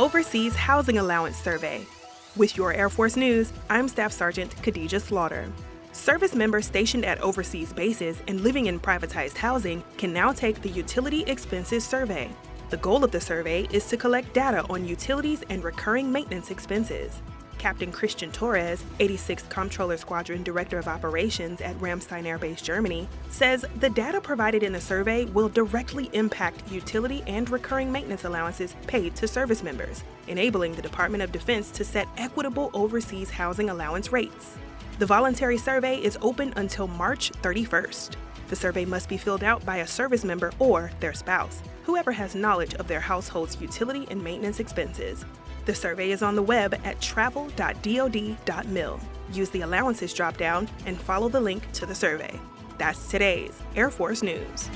Overseas Housing Allowance Survey. With your Air Force News, I'm Staff Sergeant Khadija Slaughter. Service members stationed at overseas bases and living in privatized housing can now take the Utility Expenses Survey. The goal of the survey is to collect data on utilities and recurring maintenance expenses. Captain Christian Torres, 86th Comptroller Squadron Director of Operations at Ramstein Air Base, Germany, says the data provided in the survey will directly impact utility and recurring maintenance allowances paid to service members, enabling the Department of Defense to set equitable overseas housing allowance rates. The voluntary survey is open until March 31st. The survey must be filled out by a service member or their spouse, whoever has knowledge of their household's utility and maintenance expenses. The survey is on the web at travel.dod.mil. Use the allowances dropdown and follow the link to the survey. That's today's Air Force News.